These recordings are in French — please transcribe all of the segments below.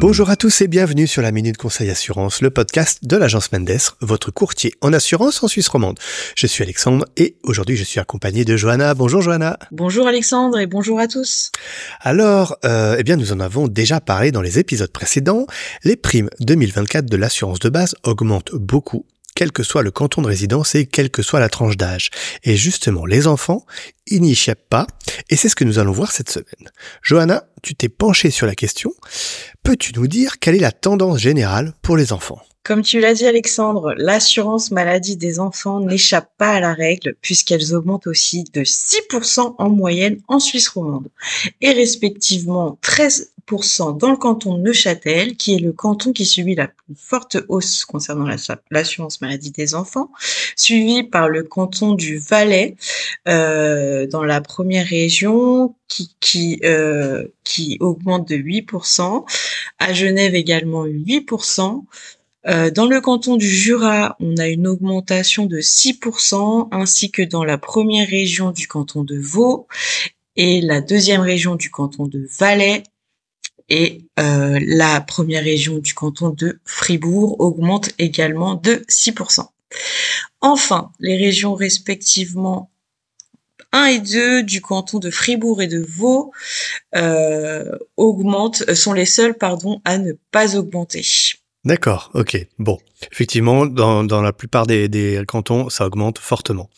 Bonjour à tous et bienvenue sur la Minute Conseil Assurance, le podcast de l'agence Mendes, votre courtier en assurance en Suisse romande. Je suis Alexandre et aujourd'hui je suis accompagné de Johanna. Bonjour Johanna. Bonjour Alexandre et bonjour à tous. Alors, euh, eh bien nous en avons déjà parlé dans les épisodes précédents. Les primes 2024 de l'assurance de base augmentent beaucoup quel que soit le canton de résidence et quelle que soit la tranche d'âge. Et justement, les enfants, ils n'y échappent pas, et c'est ce que nous allons voir cette semaine. Johanna, tu t'es penchée sur la question. Peux-tu nous dire quelle est la tendance générale pour les enfants? Comme tu l'as dit Alexandre, l'assurance maladie des enfants n'échappe pas à la règle puisqu'elles augmentent aussi de 6% en moyenne en Suisse romande et respectivement 13 dans le canton de Neuchâtel, qui est le canton qui subit la plus forte hausse concernant l'assurance maladie des enfants, suivi par le canton du Valais euh, dans la première région qui qui, euh, qui augmente de 8%, à Genève également 8%. Euh, dans le canton du Jura, on a une augmentation de 6%, ainsi que dans la première région du canton de Vaud et la deuxième région du canton de Valais et euh, la première région du canton de Fribourg augmente également de 6%. Enfin, les régions respectivement 1 et 2 du canton de Fribourg et de Vaud euh, augmentent, sont les seuls pardon, à ne pas augmenter. D'accord, ok. Bon, effectivement, dans, dans la plupart des, des, cantons, ça augmente fortement.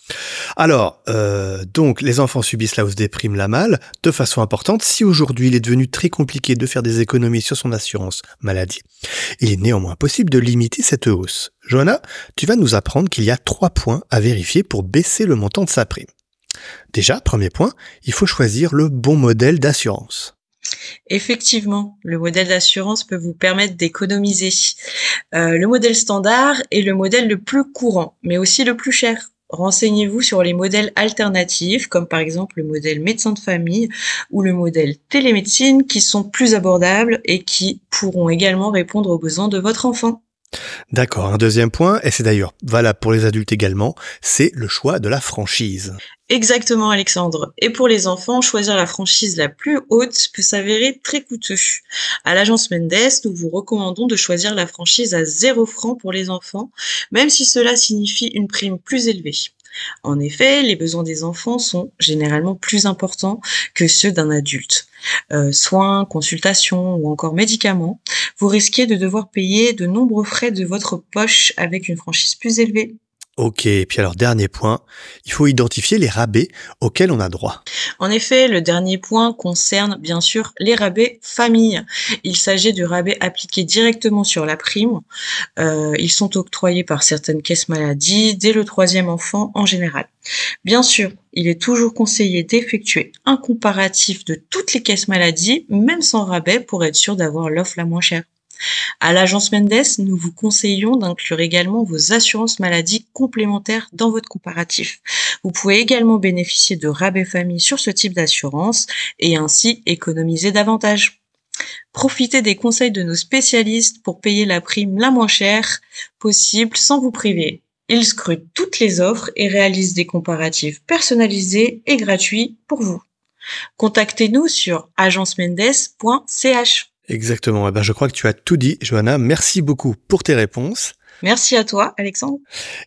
Alors, euh, donc, les enfants subissent la hausse des primes la malle de façon importante. Si aujourd'hui il est devenu très compliqué de faire des économies sur son assurance maladie, il est néanmoins possible de limiter cette hausse. Johanna, tu vas nous apprendre qu'il y a trois points à vérifier pour baisser le montant de sa prime. Déjà, premier point, il faut choisir le bon modèle d'assurance. Effectivement, le modèle d'assurance peut vous permettre d'économiser. Euh, le modèle standard est le modèle le plus courant, mais aussi le plus cher. Renseignez-vous sur les modèles alternatifs, comme par exemple le modèle médecin de famille ou le modèle télémédecine, qui sont plus abordables et qui pourront également répondre aux besoins de votre enfant. D'accord. Un deuxième point, et c'est d'ailleurs valable pour les adultes également, c'est le choix de la franchise. Exactement, Alexandre. Et pour les enfants, choisir la franchise la plus haute peut s'avérer très coûteux. À l'agence Mendes, nous vous recommandons de choisir la franchise à 0 francs pour les enfants, même si cela signifie une prime plus élevée. En effet, les besoins des enfants sont généralement plus importants que ceux d'un adulte. Euh, soins, consultations ou encore médicaments, vous risquez de devoir payer de nombreux frais de votre poche avec une franchise plus élevée. Ok, et puis alors dernier point, il faut identifier les rabais auxquels on a droit. En effet, le dernier point concerne bien sûr les rabais famille. Il s'agit de rabais appliqués directement sur la prime. Euh, ils sont octroyés par certaines caisses maladies dès le troisième enfant en général. Bien sûr, il est toujours conseillé d'effectuer un comparatif de toutes les caisses maladies, même sans rabais, pour être sûr d'avoir l'offre la moins chère. À l'agence Mendes, nous vous conseillons d'inclure également vos assurances maladie complémentaires dans votre comparatif. Vous pouvez également bénéficier de rabais famille sur ce type d'assurance et ainsi économiser davantage. Profitez des conseils de nos spécialistes pour payer la prime la moins chère possible sans vous priver. Ils scrutent toutes les offres et réalisent des comparatifs personnalisés et gratuits pour vous. Contactez-nous sur agencemendes.ch. Exactement. Eh ben, je crois que tu as tout dit, Johanna. Merci beaucoup pour tes réponses. Merci à toi, Alexandre.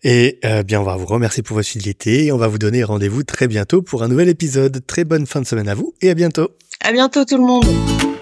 Et euh, bien, on va vous remercier pour votre fidélité et on va vous donner rendez-vous très bientôt pour un nouvel épisode. Très bonne fin de semaine à vous et à bientôt. À bientôt tout le monde.